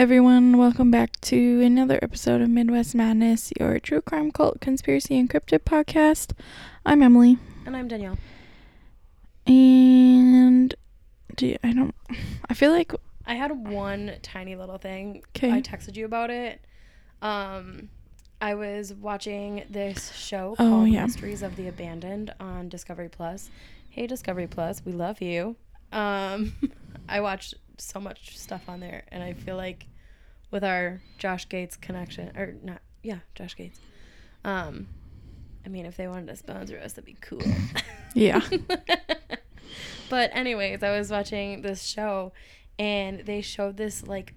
everyone. Welcome back to another episode of Midwest Madness, your true crime cult conspiracy encrypted podcast. I'm Emily, And I'm Danielle. and do you- I don't. I feel like I had one tiny little thing. okay. I texted you about it. Um, I was watching this show Oh, called yeah. Mysteries of the Abandoned on Discovery Plus. Hey, Discovery Plus, we love you. Um, I watched so much stuff on there, and I feel like with our Josh Gates connection, or not, yeah, Josh Gates. Um, I mean, if they wanted to sponsor us, that'd be cool. yeah. but anyways, I was watching this show and they showed this like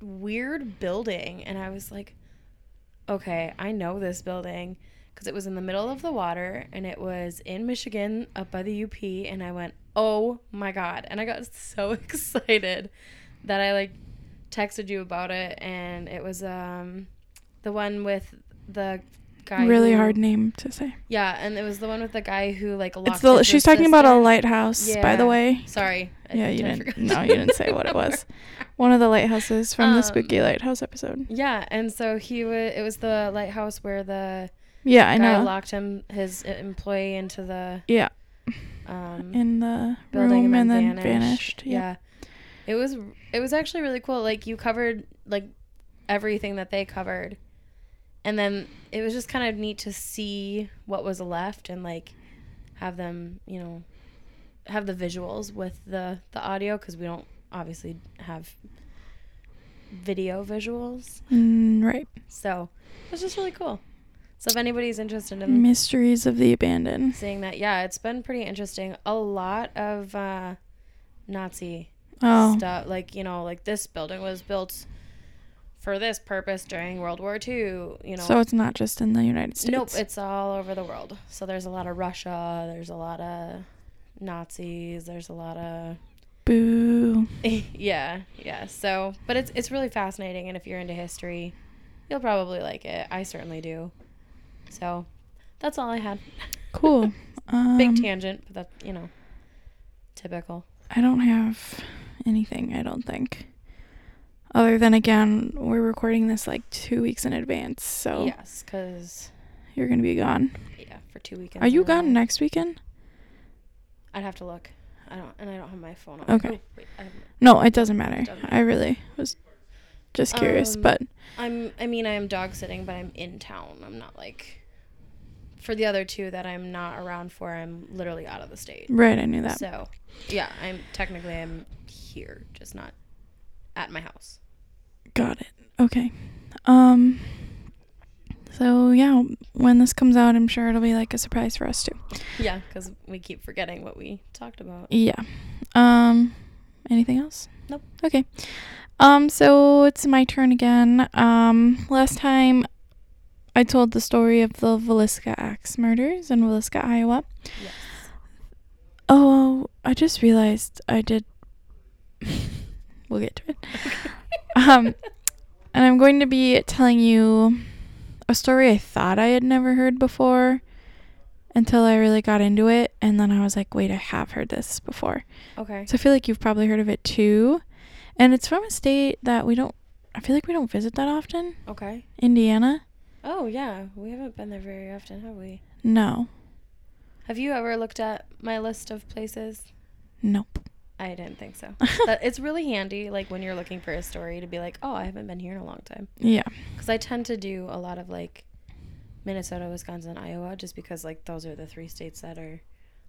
weird building and I was like, okay, I know this building because it was in the middle of the water and it was in Michigan up by the UP and I went, "Oh my god." And I got so excited that I like texted you about it and it was um the one with the guy really who- hard name to say. yeah, and it was the one with the guy who like locked It's the. She's talking about a lighthouse, by the way. Sorry. I- Yeah, you I didn't. No, you didn't say what it was. One of the lighthouses from the Um, spooky lighthouse episode. Yeah, and so he was. It was the lighthouse where the Yeah, I know. locked him, his uh, employee, into the Yeah, um, in the room and then vanished. vanished. Yeah. Yeah, it was. It was actually really cool. Like you covered like everything that they covered, and then it was just kind of neat to see what was left and like have them, you know, have the visuals with the the audio because we don't obviously have video visuals. Mm, right. So it was just really cool. So if anybody's interested in Mysteries of the Abandoned. seeing that, yeah, it's been pretty interesting. A lot of uh, Nazi Oh, stuff, like you know, like this building was built for this purpose during World War II. You know, so it's not just in the United States. nope, it's all over the world. So there's a lot of Russia. There's a lot of Nazis. There's a lot of Boo. yeah, yeah. So, but it's it's really fascinating, and if you're into history, you'll probably like it. I certainly do. So, that's all I had. Cool. Um, Big tangent, but that you know, typical. I don't have anything. I don't think. Other than again, we're recording this like two weeks in advance, so Yes, because you're gonna be gone. yeah, for two weekends. Are you gone next weekend? I'd have to look. I don't, and I don't have my phone on. Okay. Oh, wait, No, it doesn't matter. Doesn't I really was just curious, Um, but I'm. I mean, I am dog sitting, but I'm in town. I'm not like. For the other two that I'm not around for, I'm literally out of the state. right, I knew that. So, yeah, I'm technically I'm here, just not at my house. Got it. Okay. Um. So yeah, when this comes out, I'm sure it'll be like a surprise for us too. Yeah, because we keep forgetting what we talked about. Yeah. Um anything else? Nope. Okay. Um so it's my turn again. Um last time I told the story of the Villisca axe murders in Villisca, Iowa. Yes. Oh, I just realized I did We'll get to it. Okay. um and I'm going to be telling you a story I thought I had never heard before until I really got into it and then I was like, "Wait, I have heard this before." Okay. So I feel like you've probably heard of it too. And it's from a state that we don't I feel like we don't visit that often. Okay. Indiana? Oh yeah, we haven't been there very often, have we? No. Have you ever looked at my list of places? Nope. I didn't think so. it's really handy, like when you're looking for a story, to be like, "Oh, I haven't been here in a long time." Yeah. Because I tend to do a lot of like Minnesota, Wisconsin, Iowa, just because like those are the three states that are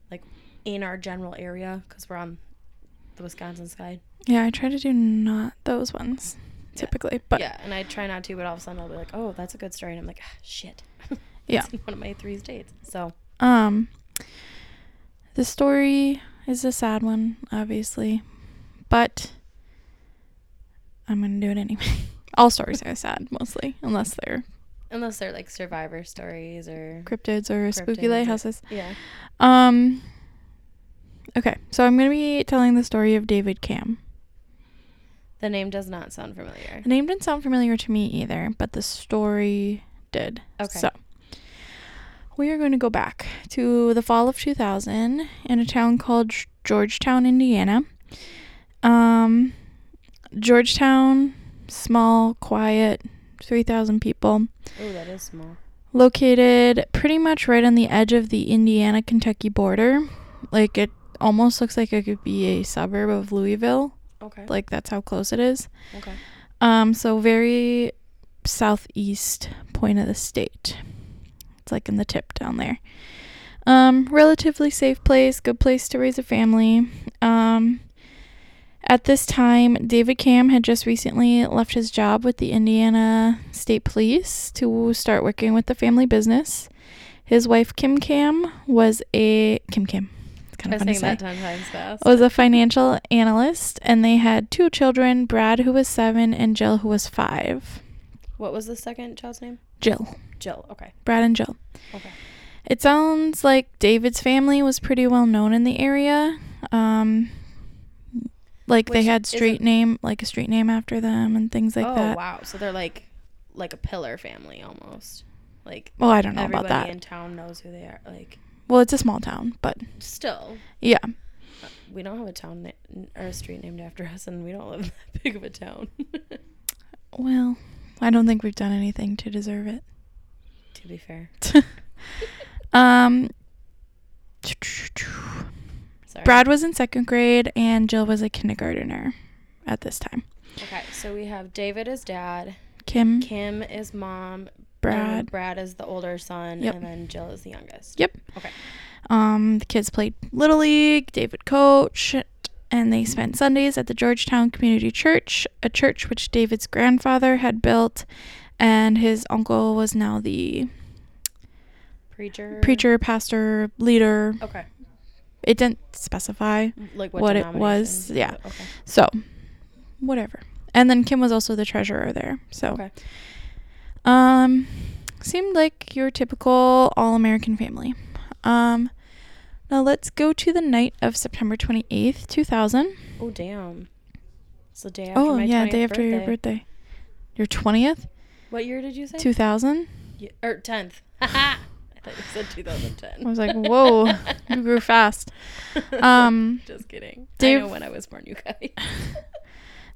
like in our general area, because we're on the Wisconsin side. Yeah, I try to do not those ones. Typically, but yeah, and I try not to, but all of a sudden I'll be like, "Oh, that's a good story," and I'm like, ah, "Shit." Yeah. One of my three states. So um the story is a sad one, obviously. But I'm to do it anyway. All stories are sad mostly, unless they're unless they're like survivor stories or cryptids or spooky Cryptids or- lighthouses. yeah. Um. Okay, so I'm gonna be telling the story of David Camm. The name does not sound familiar. The name didn't sound familiar to me either, but the story did. Okay. So we are going to go back to the fall of 2000 in a town called Georgetown, Indiana. Um, Georgetown small, quiet, 3,000 people. Oh, that is small. Located pretty much right on the edge of the Indiana Kentucky border. Like it almost looks like it could be a suburb of Louisville. Okay. Like that's how close it is. Okay. Um, so very southeast point of the state. It's like in the tip down there. Um, relatively safe place, good place to raise a family. Um, at this time, David Camm had just recently left his job with the Indiana State Police to start working with the family business. His wife Kim Camm was a Kim Kim. Kind I of was funny to say that ten times fast. was a financial analyst, and they had two children Brad, who was seven, and Jill, who was five. What was the second child's name? Jill. Jill. Okay. Brad and Jill. Okay. It sounds like David's family was pretty well known in the area. Um, like they had street name, like a street name after them, and things like oh that. Oh wow! So they're like, like a pillar family almost. Like Well, I don't know about that. in town knows who they are. Like well, it's a small town, but still, yeah. we don't have a town na- or a street named after us, and we don't live in that big of a town. Well, I don't think we've done anything to deserve it. to be fair. Um, Sorry. Brad was in second grade, and Jill was a kindergartner at this time. Okay, so we have David as dad, Kim, Kim is mom, and Brad. Brad is the older son, Yep. and then Jill is the youngest. Yep. Okay. Um, the kids played Little League, David coached, and they spent Sundays at the Georgetown Community Church, a church which David's grandfather had built, and his uncle was now the Preacher. preacher, pastor, leader. Okay. It didn't specify, Like what, What it was, yeah. Okay. so whatever. And then Kim was also the treasurer there. So Okay. Um, seemed like your typical all-American family. Um, now let's go to the night of September twenty eighth, two thousand. Oh damn. It's the day after Oh my yeah, 20th day after your birthday. Your twentieth, What year did you say? two thousand. Ye- or tenth. I thought you said 2010. I was like, whoa, you grew fast. Um, Just kidding. I know when I was born, you guys.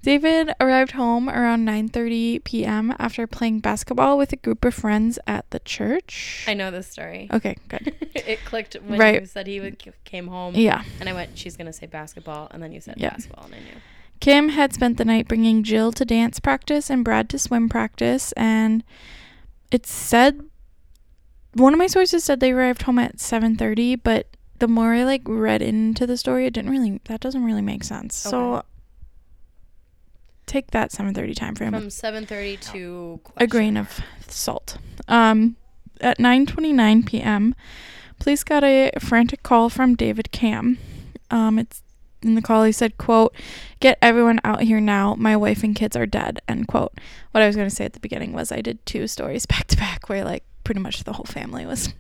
David arrived home around nine thirty p.m. after playing basketball with a group of friends at the church. I know this story. Okay, good. it clicked when Right. you said he would, came home. Yeah. And I went, she's going to say basketball. And then you said Yeah. basketball. And I knew. Kim had spent the night bringing Jill to dance practice and Brad to swim practice, and it said one of my sources said they arrived home at 7:30, but the more I like read into the story, it didn't really that doesn't really make sense. So Okay. Take that 7:30 time frame From 7.30 to a grain of salt. Um, at 9:29 p.m., police got a frantic call from David Camm. Um, it's in the call he said, "quote Get everyone out here now. My wife and kids are dead." End quote. What I was going to say at the beginning was I did two stories back to back where like pretty much the whole family was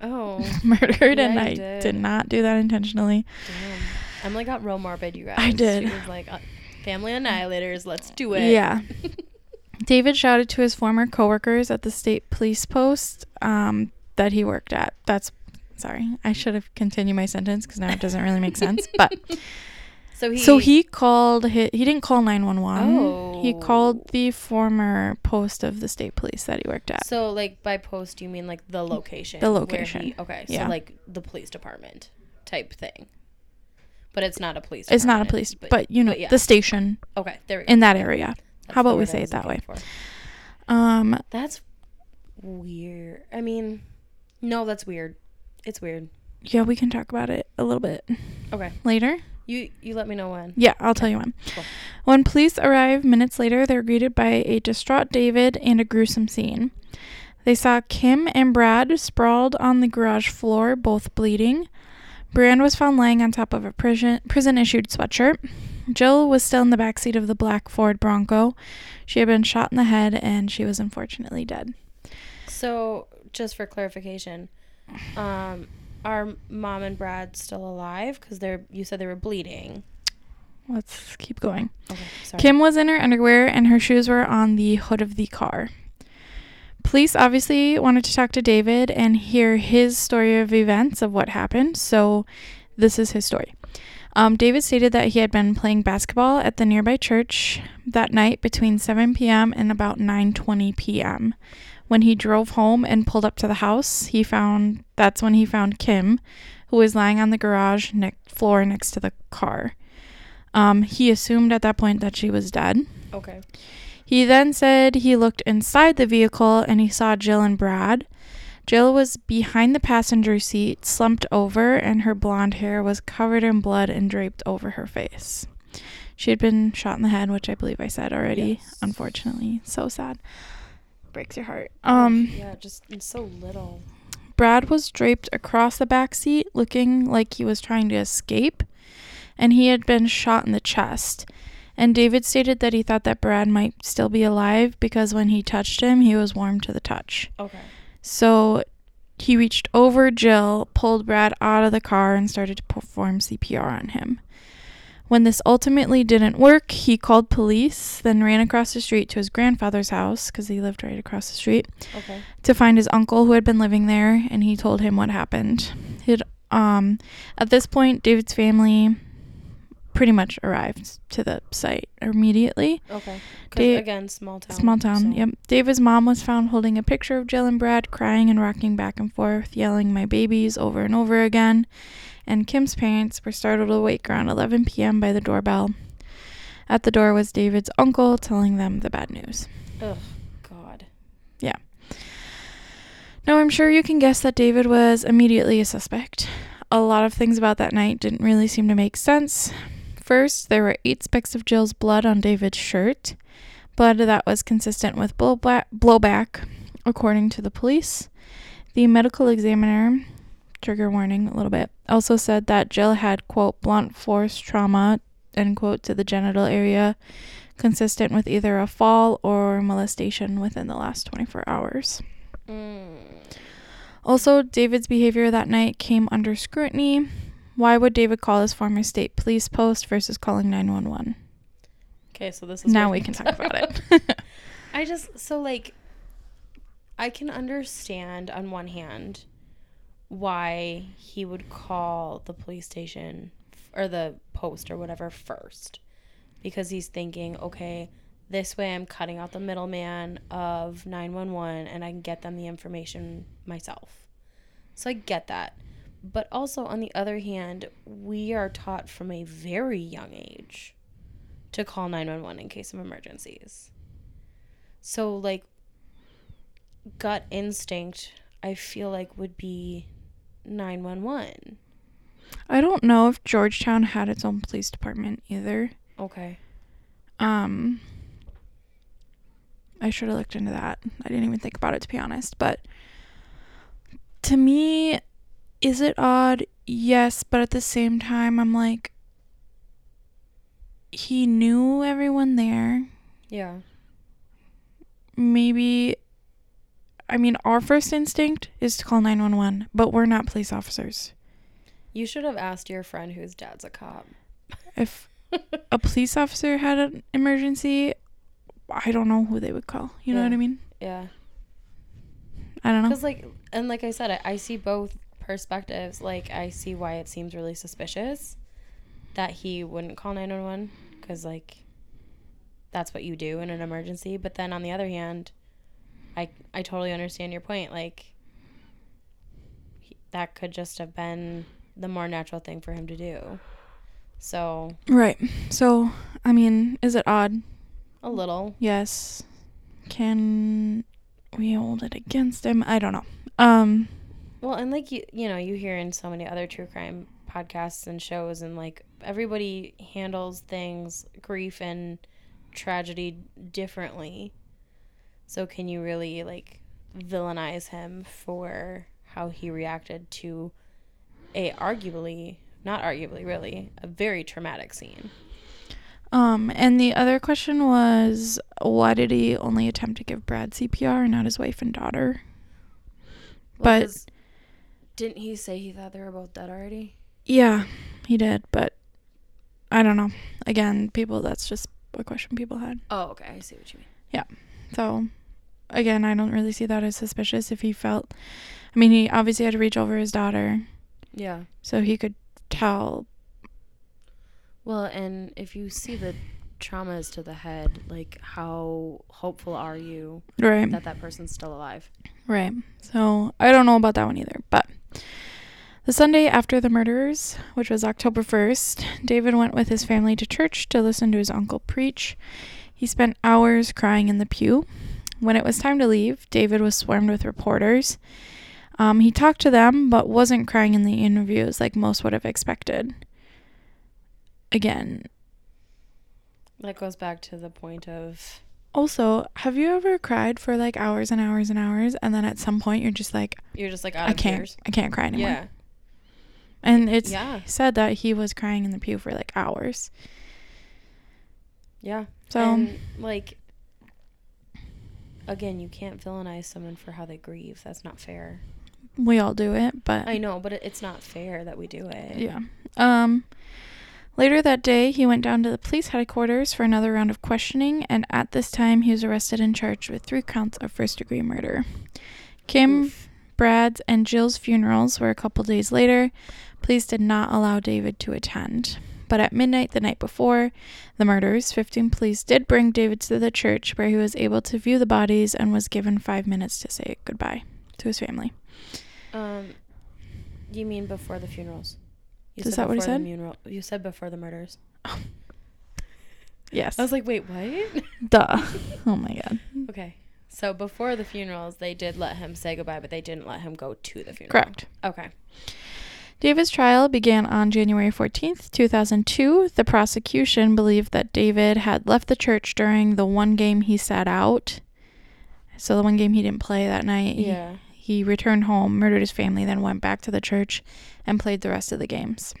Oh. murdered, Yeah, and I did. did not do that intentionally. Damn. Emily got real morbid, you guys. I did. She was like, uh, family annihilators, let's do it. Yeah. David shouted to his former coworkers at the state police post um, that he worked at. That's sorry, I should have continued my sentence because now it doesn't really make sense. But so he. so he called. He, he didn't call nine one one. He Oh. called the former post of the state police that he worked at. So, like, by post, you mean, like, the location? The location. he- okay. So, Yeah. like, the police department type thing. But it's not a police It's not a police, but, you know but yeah. the station Okay, there we go. in that area. That's how about we say it that way? for. Um, That's weird. I mean, no, that's weird. It's weird. yeah, we can talk about it a little bit Okay. later. You you let me know when. Yeah, I'll tell you when. Cool. When police arrive minutes later, they're greeted by a distraught David and a gruesome scene. They saw Kim and Brad sprawled on the garage floor, both bleeding. Brand was found lying on top of a prison prison issued sweatshirt. Jill was still in the back seat of the black Ford Bronco. She had been shot in the head and she was unfortunately dead. So, just for clarification, um, are mom and Brad still alive? Because they're you said they were bleeding. Let's keep going. Okay, sorry. Kim was in her underwear and her shoes were on the hood of the car. Police obviously wanted to talk to David and hear his story of events of what happened, so this is his story. Um, David stated that he had been playing basketball at the nearby church that night between 7 p.m. and about 9:20 p.m. When he drove home and pulled up to the house, he found that's when he found Kim, who was lying on the garage ne- floor next to the car. Um, he assumed at that point that she was dead. Okay. He then said he looked inside the vehicle and he saw Jill and Brad. Jill was behind the passenger seat, slumped over, and her blonde hair was covered in blood and draped over her face. She had been shot in the head, which I believe I said already. Yes. Unfortunately, so sad. Breaks your heart. Um, yeah, just so little. Brad was draped across the back seat, looking like he was trying to escape, and he had been shot in the chest. And David stated that he thought that Brad might still be alive because when he touched him, he was warm to the touch. Okay. So he reached over Jill, pulled Brad out of the car, and started to perform CPR on him. When this ultimately didn't work, he called police, then ran across the street to his grandfather's house because he lived right across the street Okay. to find his uncle who had been living there, and he told him what happened. He'd, um, at this point, David's family pretty much arrived to the site immediately. Okay. Da- again, small town. Small town. so- Yep. David's mom was found holding a picture of Jill and Brad, crying and rocking back and forth, yelling "my babies" over and over again. And Kim's parents were startled awake around 11 p.m. by the doorbell. At the door was David's uncle telling them the bad news. Ugh. God. Yeah. Now, I'm sure you can guess that David was immediately a suspect. A lot of things about that night didn't really seem to make sense. First, there were eight specks of Jill's blood on David's shirt, blood that was consistent with blowback, according to the police. The medical examiner, trigger warning a little bit, also said that Jill had, quote, blunt force trauma, end quote, to the genital area, consistent with either a fall or molestation within the last 24 hours. Mm. Also, David's behavior that night came under scrutiny. Why would David call his former state police post versus calling 911? Okay, so this is Now we can talk about it. I just so like I can understand on one hand why he would call the police station or the post or whatever first because he's thinking, okay, this way I'm cutting out the middleman of 911 and I can get them the information myself. So I get that. But also on the other hand, we are taught from a very young age to call 911 in case of emergencies. So like gut instinct I feel like would be 911. I don't know if Georgetown had its own police department either. Okay. Um, I should have looked into that. I didn't even think about it to be honest. But to me, is it odd? Yes, but at the same time, I'm like, he knew everyone there. Yeah. maybe I mean our first instinct is to call 911, but we're not police officers. You should have asked your friend whose dad's a cop. If a police officer had an emergency, I don't know who they would call. You know Yeah. what I mean? Yeah. I don't know. Cuz like and like I said I, I see both perspectives. Like I see why it seems really suspicious that he wouldn't call 911 cuz like that's what you do in an emergency, but then on the other hand, I I totally understand your point like he, that could just have been the more natural thing for him to do. So, Right. So, I mean, is it odd? a little. Yes. Can we hold it against him? I don't know. Um, Well, and like you, you know, you hear in so many other true crime podcasts and shows, and like everybody handles things, grief and tragedy differently. So, can you really like villainize him for how he reacted to a arguably, not arguably, really, a very traumatic scene? um, and the other question was, why did he only attempt to give Brad CPR and not his wife and daughter? But- 'cause didn't he say he thought they were both dead already? Yeah, he did, but I don't know. Again, people that's just a question people had. Oh, okay, I see what you mean. Yeah. So again, I don't really see that as suspicious if he felt I mean, he obviously had to reach over his daughter Yeah. so he could tell Well, and if you see the traumas to the head, like how hopeful are you Right. that that person's still alive? Right. So I don't know about that one either. But the Sunday after the murders, which was October 1st, David went with his family to church to listen to his uncle preach. He spent hours crying in the pew. When it was time to leave, David was swarmed with reporters. Um, he talked to them, but wasn't crying in the interviews like most would have expected. Again, That goes back to the point of also, have you ever cried for like hours and hours and hours, and then at some point you're just like, you're just like out I of can't, tears. I can't cry anymore. Yeah. And it's Yeah. said that he was crying in the pew for like hours. Yeah. So and like again, you can't villainize someone for how they grieve. That's not fair. we all do it, but I know, but it's not fair that we do it. yeah. Um later that day he went down to the police headquarters for another round of questioning and at this time he was arrested and charged with three counts of first degree murder. Kim, Oof. Brad's and Jill's funerals were a couple days later. Police did not allow David to attend. But at midnight the night before the murders, 15 police did bring David to the church where he was able to view the bodies and was given five minutes to say goodbye to his family. Um, you mean before the funerals? You Is that what he said? You said before the murders. Yes. I was like, wait, what? Duh. Oh my god. okay. So before the funerals, they did let him say goodbye, but they didn't let him go to the funeral. Correct. Okay. David's trial began on January 14th, 2002. The prosecution believed that David had left the church during the one game he sat out. So, the one game he didn't play that night. Yeah. He returned home, murdered his family, then went back to the church and played the rest of the games.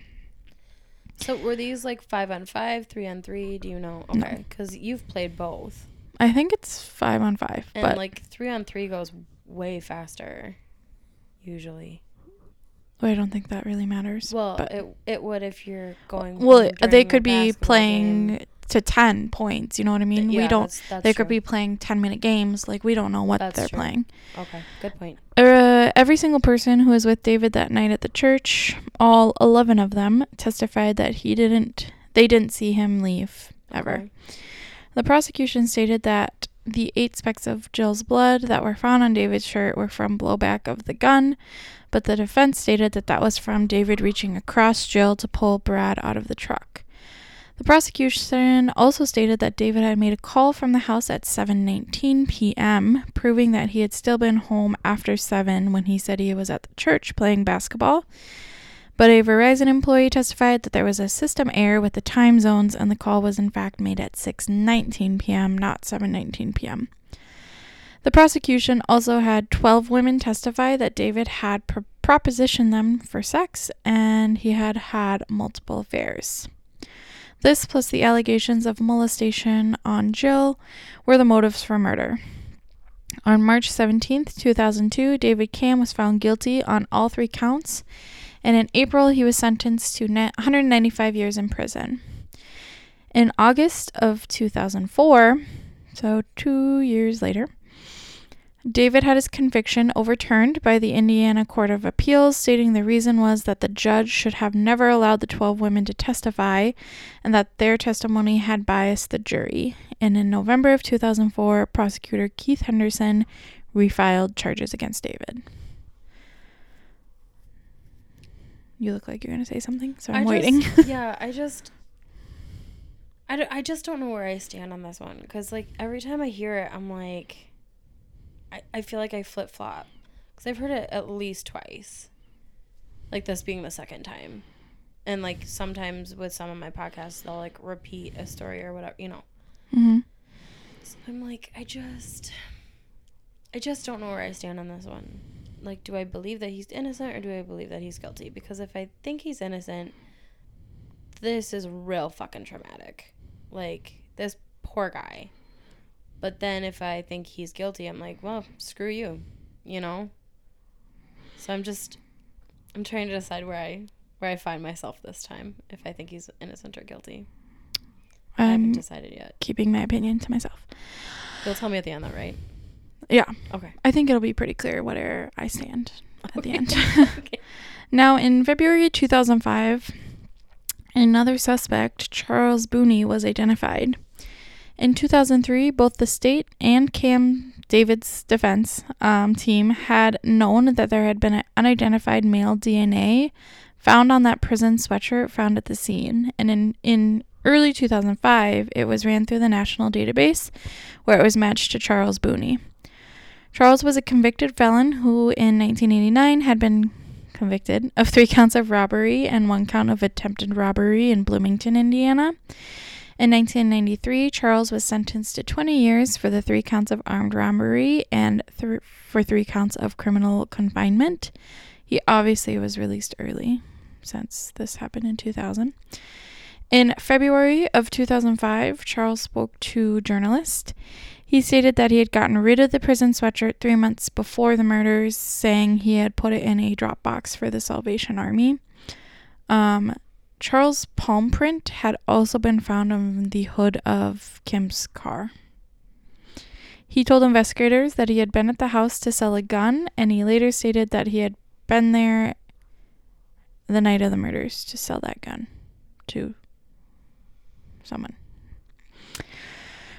So were these like five on five, three on three? Do you know? Okay, because you've played both, I think it's five on five, and but like three on three goes way faster, usually. I don't think that really matters. Well, it it would if you're going. well, they could be playing game. To 10 points. You know what I mean? we don't, that's- that's they could true. be playing 10 minute games. Like, we don't know what That's they're true. playing. Okay, good point. Uh, every single person who was with David that night at the church, all 11 of them, testified that he didn't, they didn't see him leave ever. Okay. The prosecution stated that the eight specks of Jill's blood that were found on David's shirt were from blowback of the gun, but the defense stated that that was from David reaching across Jill to pull Brad out of the truck. The prosecution also stated that David had made a call from the house at 7:19 p.m., proving that he had still been home after 7 when he said he was at the church playing basketball. But a Verizon employee testified that there was a system error with the time zones and the call was in fact made at 6:19 p.m., not 7:19 p.m. The prosecution also had 12 women testify that David had pr- propositioned them for sex and he had had multiple affairs. This, plus the allegations of molestation on Jill, were the motives for murder. On March 17th, 2002, David Camm was found guilty on all three counts, and in April, he was sentenced to ne- 195 years in prison. In August of 2004, so two years later, David had his conviction overturned by the Indiana Court of Appeals, stating the reason was that the judge should have never allowed the 12 women to testify and that their testimony had biased the jury. And in November of 2004, prosecutor Keith Henderson refiled charges against David. You look like you're going to say something, so I'm I waiting. just- yeah, I just. I, d- I just don't know where I stand on this one because like every time I hear it, I'm like, I, I feel like I flip flop because I've heard it at least twice, like this being the second time, and like sometimes with some of my podcasts they'll like repeat a story or whatever, you know. Mm-hmm. So I'm like, I just, I just don't know where I stand on this one. Like, do I believe that he's innocent or do I believe that he's guilty? Because if I think he's innocent, this is real fucking traumatic. Like, this poor guy. But then if I think he's guilty, I'm like, well, screw you, you know? So I'm just, I'm trying to decide where I, where I find myself this time, if I think he's innocent or guilty. I haven't I'm decided yet. keeping my opinion to myself. You'll tell me at the end, though, right? Yeah, Okay. I think it'll be pretty clear where I stand at the end. okay. Now, in February 2005, Another suspect, Charles Boney, was identified. In 2003, both the state and Camm David's defense um, team had known that there had been an unidentified male DNA found on that prison sweatshirt found at the scene. And in, in early 2005, it was ran through the national database where it was matched to Charles Boney. Charles was a convicted felon who, in 1989, had been convicted of three counts of robbery and one count of attempted robbery in Bloomington, Indiana. In 1993, Charles was sentenced to 20 years for the three counts of armed robbery and th- for three counts of criminal confinement. He obviously was released early since this happened in 2000. In February of 2005, Charles spoke to journalists. He stated that he had gotten rid of the prison sweatshirt three months before the murders, saying he had put it in a drop box for the Salvation Army. Um, Charles' palm print had also been found on the hood of Kim's car. He told investigators that he had been at the house to sell a gun, and he later stated that he had been there the night of the murders to sell that gun to someone.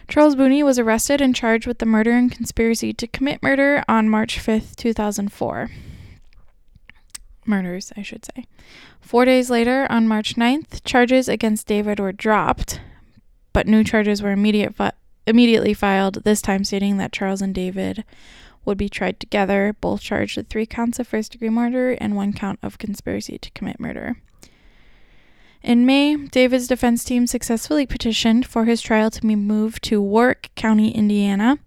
Charles Boney was arrested and charged with the murder and conspiracy to commit murder on March 5th, 2004 murders, I should say. Four days later, on March 9th, charges against David were dropped, but new charges were immediate fi- immediately filed, this time stating that Charles and David would be tried together, both charged with three counts of first degree murder and one count of conspiracy to commit murder. In May, David's defense team successfully petitioned for his trial to be moved to Warrick County, Indiana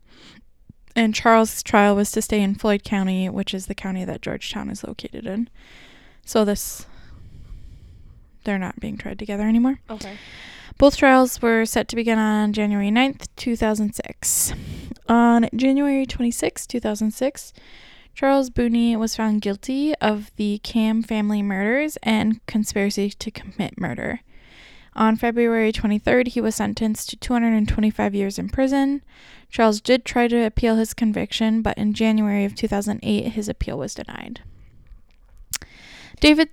and Charles' trial was to stay in Floyd County, which is the county that Georgetown is located in. So this they're not being tried together anymore. Okay. Both trials were set to begin on January 9th, 2006. On January 26, 2006, Charles Boney was found guilty of the Camm family murders and conspiracy to commit murder. On February 23rd, he was sentenced to 225 years in prison. Charles did try to appeal his conviction, but in January of 2008, his appeal was denied. David.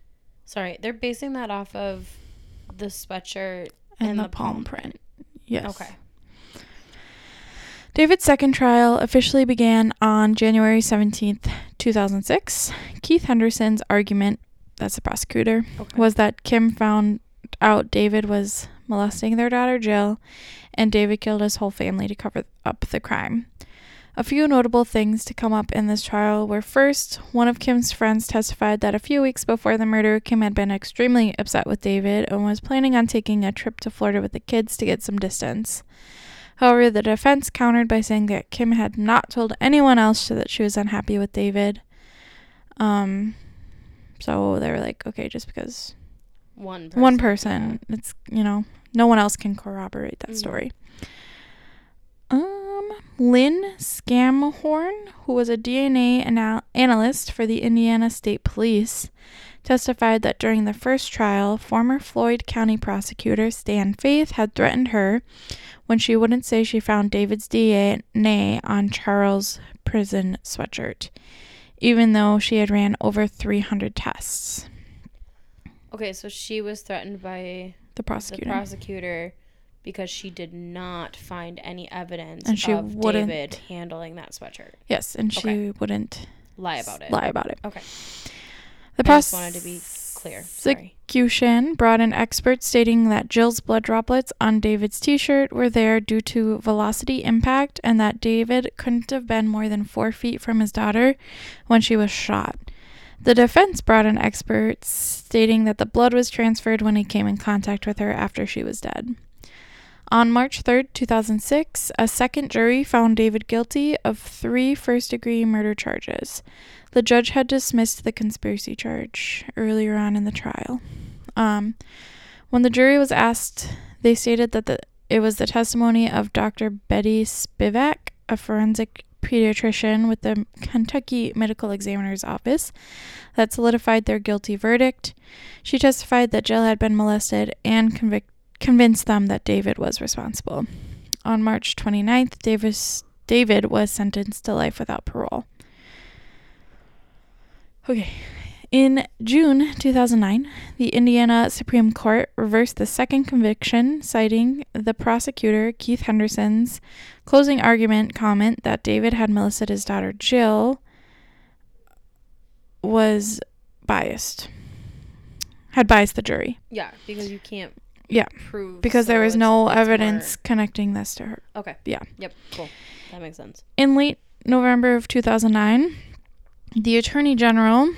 Sorry, they're basing that off of the sweatshirt and, and the, the palm palm print. Yes. Okay. David's second trial officially began on January 17th, 2006. Keith Henderson's argument, that's the prosecutor, Okay. was that Kim found out David was molesting their daughter Jill, and David killed his whole family to cover up the crime. A few notable things to come up in this trial were first, one of Kim's friends testified that a few weeks before the murder, Kim had been extremely upset with David and was planning on taking a trip to Florida with the kids to get some distance. However, the defense countered by saying that Kim had not told anyone else that she was unhappy with David. Um, so they were like, okay, just because One person. one person. It's you know, no one else can corroborate that Mhm. story. Um, Lynn Scamahorn, who was a DNA anal- analyst for the Indiana State Police, testified that during the first trial, former Floyd County prosecutor Stan Faith had threatened her when she wouldn't say she found David's DNA on Charles' prison sweatshirt, even though she had ran over 300 tests. Okay, so she was threatened by The the prosecutor. prosecutor because she did not find any evidence And she of wouldn't- David handling that sweatshirt. Yes, and she Okay. wouldn't Lie about it. lie about it. Okay. The just wanted to be clear. Prosecution brought an expert stating that Jill's blood droplets on David's t-shirt were there due to velocity impact and that David couldn't have been more than four feet from his daughter when she was shot. The defense brought in experts stating that the blood was transferred when he came in contact with her after she was dead. On March 3rd, 2006, a second jury found David guilty of three first degree murder charges. The judge had dismissed the conspiracy charge earlier on in the trial. Um, when the jury was asked, they stated that the, it was the testimony of Dr. Betty Spivack, a forensic pediatrician with the Kentucky Medical Examiner's Office, that solidified their guilty verdict. She testified that Jill had been molested and convic- convinced them that David was responsible. On March 29th, Davis, David was sentenced to life without parole. Okay. In June 2009, the Indiana Supreme Court reversed the second conviction, citing the prosecutor Keith Henderson's closing argument comment that David had molested his daughter Jill was biased. Had biased the jury. Yeah, because you can't. Yeah, Prove Because there was no evidence connecting this to her. Okay. Yeah. Yep. Cool. That makes sense. In late November of 2009, the Attorney General,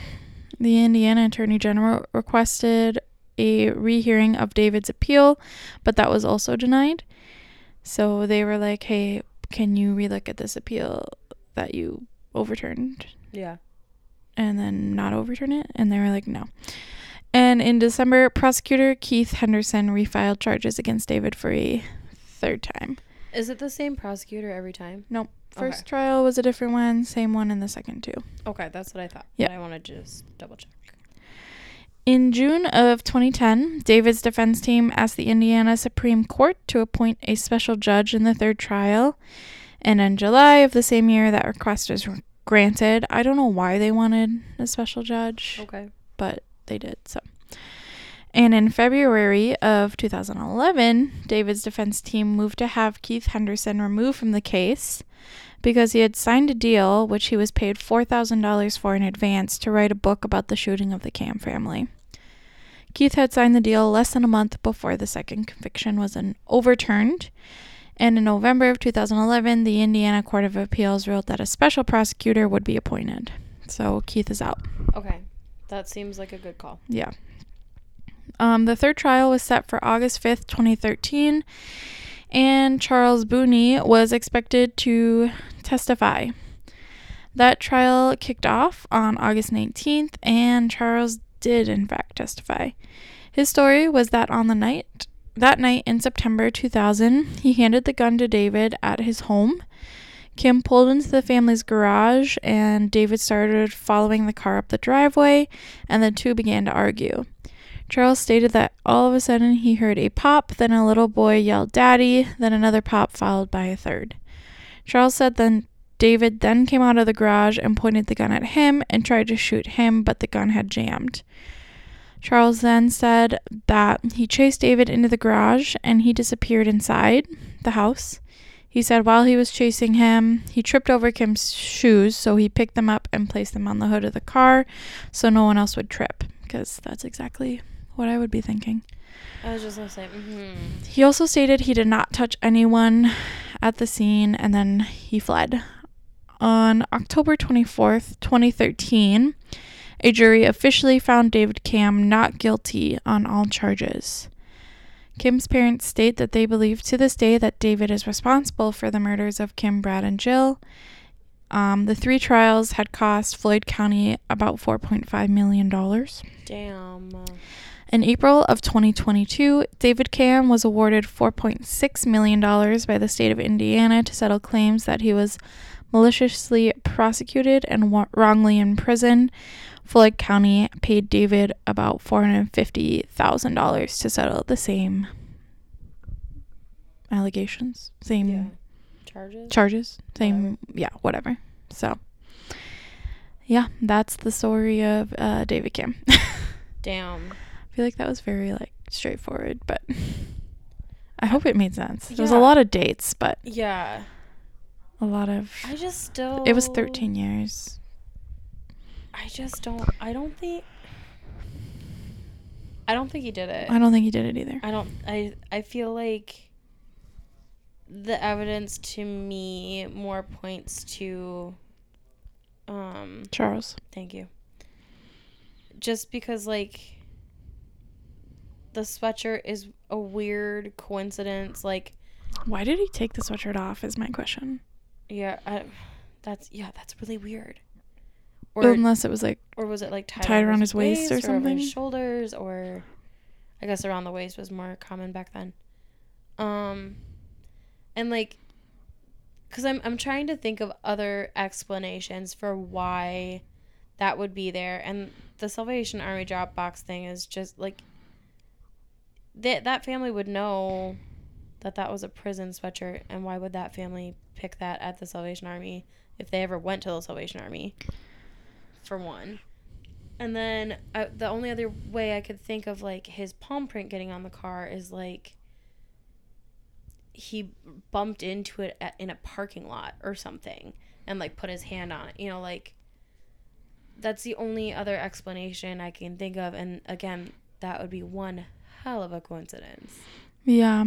the Indiana Attorney General, requested a rehearing of David's appeal, but that was also denied. So they were like, hey, can you relook at this appeal that you overturned Yeah. and then not overturn it? And they were like, no. And in December, prosecutor Keith Henderson refiled charges against David for a third time. Is it the same prosecutor every time? Nope. First Okay. trial was a different one, same one in the second too. Okay, that's what I thought. Yeah. I wanted to just double check. In June of 2010, David's defense team asked the Indiana Supreme Court to appoint a special judge in the third trial. And in July of the same year, that request was granted. I don't know why they wanted a special judge, Okay. but they did so. And in February of 2011, David's defense team moved to have Keith Henderson removed from the case because he had signed a deal which he was paid $4,000 for in advance to write a book about the shooting of the Camm family. Keith had signed the deal less than a month before the second conviction was an overturned. And in November of 2011, the Indiana Court of Appeals ruled that a special prosecutor would be appointed. So Keith is out. Okay. That seems like a good call. Yeah. Um, the third trial was set for August 5th, 2013, and Charles Boney was expected to testify. That trial kicked off on August 19th, and Charles did, in fact, testify. His story was that on the night, that night in September 2000, he handed the gun to David at his home. Kim pulled into the family's garage, and David started following the car up the driveway, and the two began to argue. Charles stated that all of a sudden he heard a pop, then a little boy yelled, Daddy, then another pop, followed by a third. Charles said then David then came out of the garage and pointed the gun at him and tried to shoot him, but the gun had jammed. Charles then said that he chased David into the garage and he disappeared inside the house. He said while he was chasing him, he tripped over Kim's shoes, so he picked them up and placed them on the hood of the car so no one else would trip, because that's exactly what I would be thinking. I was just gonna say. Mm-hmm. He also stated he did not touch anyone at the scene and then he fled. On October 24th, 2013, a jury officially found David Camm not guilty on all charges. Kim's parents state that they believe to this day that David is responsible for the murders of Kim, Brad, and Jill. Um, the three trials had cost Floyd County about $4.5 million. Damn. In April of 2022, David Camm was awarded $4.6 million by the state of Indiana to settle claims that he was maliciously prosecuted and wa- wrongly imprisoned. Floyd County paid David about $450,000 to settle the same allegations, same Yeah. Charges. charges, same, yeah, whatever. So, yeah, that's the story of uh, David Camm. Damn. I feel like that was very like straightforward, but I hope it made sense. There was a Yeah. lot of dates, but Yeah. a lot of I just still. it was 13 years. I just don't. I don't think. I don't think he did it. I don't think he did it either. I don't. I. I feel like. The evidence to me more points to. Um. Charles. Thank you. Just because, like, the sweatshirt is a weird coincidence. Like, Why did he take the sweatshirt off? Is my question. yeah, I, that's yeah, that's really weird. Or Unless it was like or was it like tied, tied around his waist or over something? his shoulders, or I guess around the waist was more common back then. Um, and like, cause I'm I'm trying to think of other explanations for why that would be there, and the Salvation Army drop box thing is just like that that family would know that that was a prison sweatshirt, and why would that family pick that at the Salvation Army if they ever went to the Salvation Army? For one. And then uh, the only other way I could think of like his palm print getting on the car is like he bumped into it at, in a parking lot or something and like put his hand on it. You know, like that's the only other explanation I can think of. And again, that would be one hell of a coincidence. Yeah.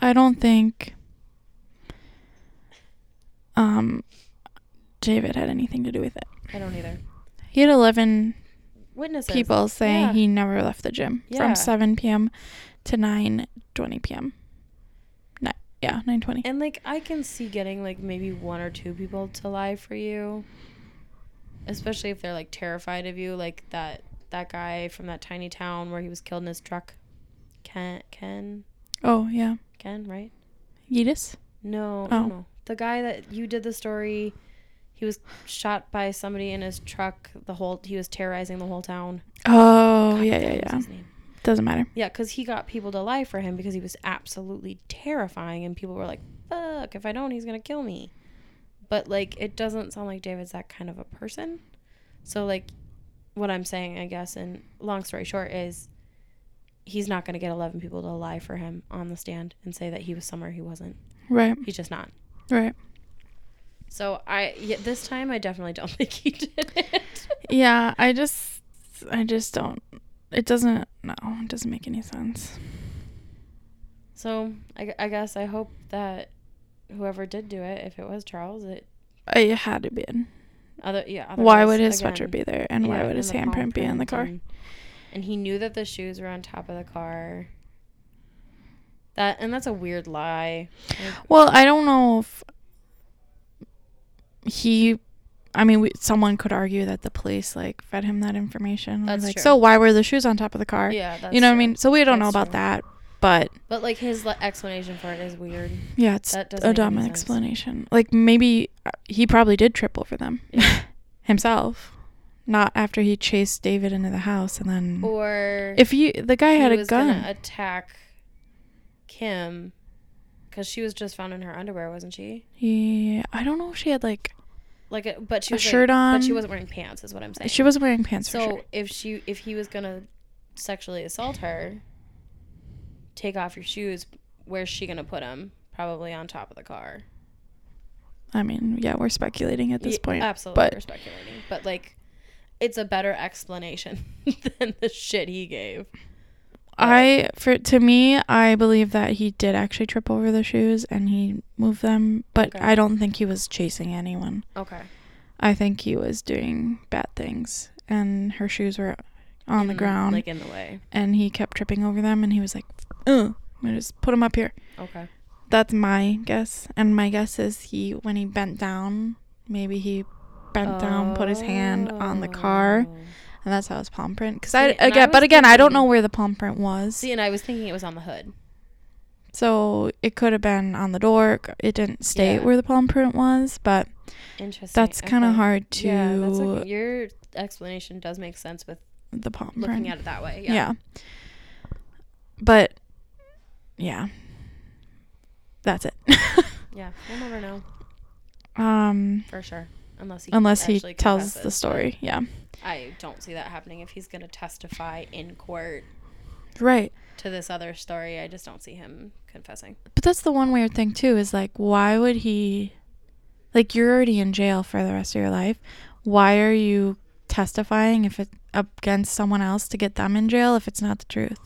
I don't think um David had anything to do with it. I don't either. He had 11 Witnesses. people saying Yeah. he never left the gym Yeah. from 7 p.m. to 9:20 p.m. Ni- yeah, 9:20. And like I can see getting like maybe one or two people to lie for you. Especially if they're like terrified of you, like that that guy from that tiny town where he was killed in his truck. Ken Ken Oh, yeah. Ken, right? Yedis? No, Oh. no, no. The guy that you did the story, he was shot by somebody in his truck. The whole he was terrorizing the whole town. Oh, God, yeah, yeah, yeah. Doesn't matter. Yeah, because he got people to lie for him because he was absolutely terrifying, and people were like, "Fuck! If I don't, he's gonna kill me." But like, it doesn't sound like David's that kind of a person. So like, what I'm saying, I guess, and long story short, is he's not gonna get 11 people to lie for him on the stand and say that he was somewhere he wasn't. Right. He's just not. Right. So I yeah, this time I definitely don't think he did it. Yeah, I just I just don't it doesn't no, it doesn't make any sense. So I, I guess I hope that whoever did do it, if it was Charles, it It had to be. Other yeah. Why would his again, sweatshirt be there and why would his handprint be in the car? And, and he knew that the shoes were on top of the car. That and that's a weird lie. Like, Well, I don't know if he. I mean, we, someone could argue that the police like fed him that information. That's like, true. so why were the shoes on top of the car? yeah, that's you know what I mean? So we don't know about true. that, but But like his explanation for it is weird. yeah, it's That a dumb explanation. Like maybe uh, he probably did trip over them Yeah. himself, not after he chased David into the house and then. Or if you the guy had a was gun, attack Kim because she was just found in her underwear, wasn't she? yeah, I don't know if she had like Like, a, but she a was like- shirt on. but she wasn't wearing pants. Is what I'm saying. She wasn't wearing pants So for sure. if she if he was gonna sexually assault her, take off your shoes. Where's she gonna put them? Probably on top of the car. I mean, yeah, we're speculating at this Ye- point. absolutely, but- we're speculating. But like, it's a better explanation than the shit he gave. I for to me, I believe that he did actually trip over the shoes and he moved them, but Okay. I don't think he was chasing anyone. Okay. I think he was doing bad things and her shoes were on the ground like in the way. and he kept tripping over them and he was like, "Ugh, I'm gonna just put him up here." Okay. That's my guess, and my guess is he when he bent down, maybe he bent down, put his hand on the car, Oh. and that's how his palm print. Because I and I again, but again, I don't know where the palm print was. See, and I was thinking it was on the hood. So it could have been on the door. It didn't state Yeah. where the palm print was, but Interesting. that's kind of Okay. hard to Yeah, that's okay. your explanation does make sense with the palm looking print. at it that way. yeah. Yeah. But yeah. That's it. Yeah. We'll never know um for sure, unless he unless he tells the story. Yeah. I don't see that happening if he's gonna testify in court Right. to this other story. I just don't see him confessing. But that's the one weird thing too is like why would he like you're already in jail for the rest of your life. Why are you testifying if it against someone else to get them in jail if it's not the truth?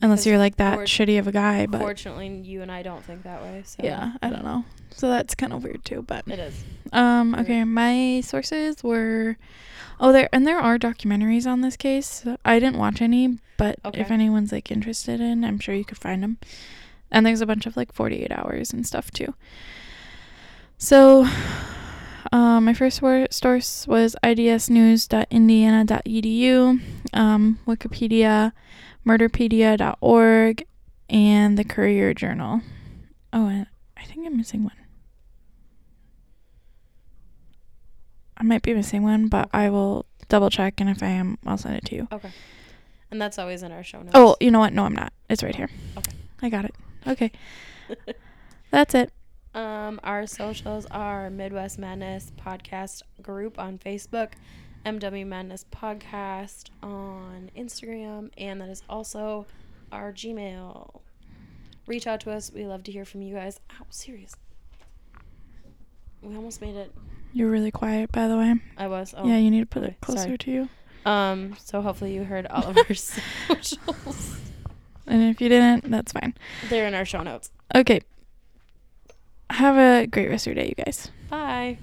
Unless you're like that shitty of a guy, but Fortunately, you and I don't think that way. So yeah, I don't know. So that's kind of weird too, but it is. um Weird. okay, my sources were Oh, there and there are documentaries on this case. I didn't watch any, but if anyone's like interested in, I'm sure you could find them. And there's a bunch of like 48 hours and stuff too. So, um, my first source was idsnews.indiana.edu, um, Wikipedia, murderpedia.org, and the Courier Journal. Oh, I think I'm missing one. I might be missing one, but I will double check, and if I am, I'll send it to you. Okay. And that's always in our show notes. Oh, you know what? No, I'm not. It's right here. Okay. I got it. Okay. That's it. Um, our socials are Midwest Madness Podcast Group on Facebook, MW Madness Podcast on Instagram, and that is also our Gmail. Reach out to us. We love to hear from you guys. Ow, serious. We almost made it. You're really quiet, by the way. I was. Oh. yeah, you need to put okay, it closer sorry. to you. Um. So hopefully you heard all of our socials. And if you didn't, that's fine. They're in our show notes. Okay. Have a great rest of your day, you guys. Bye.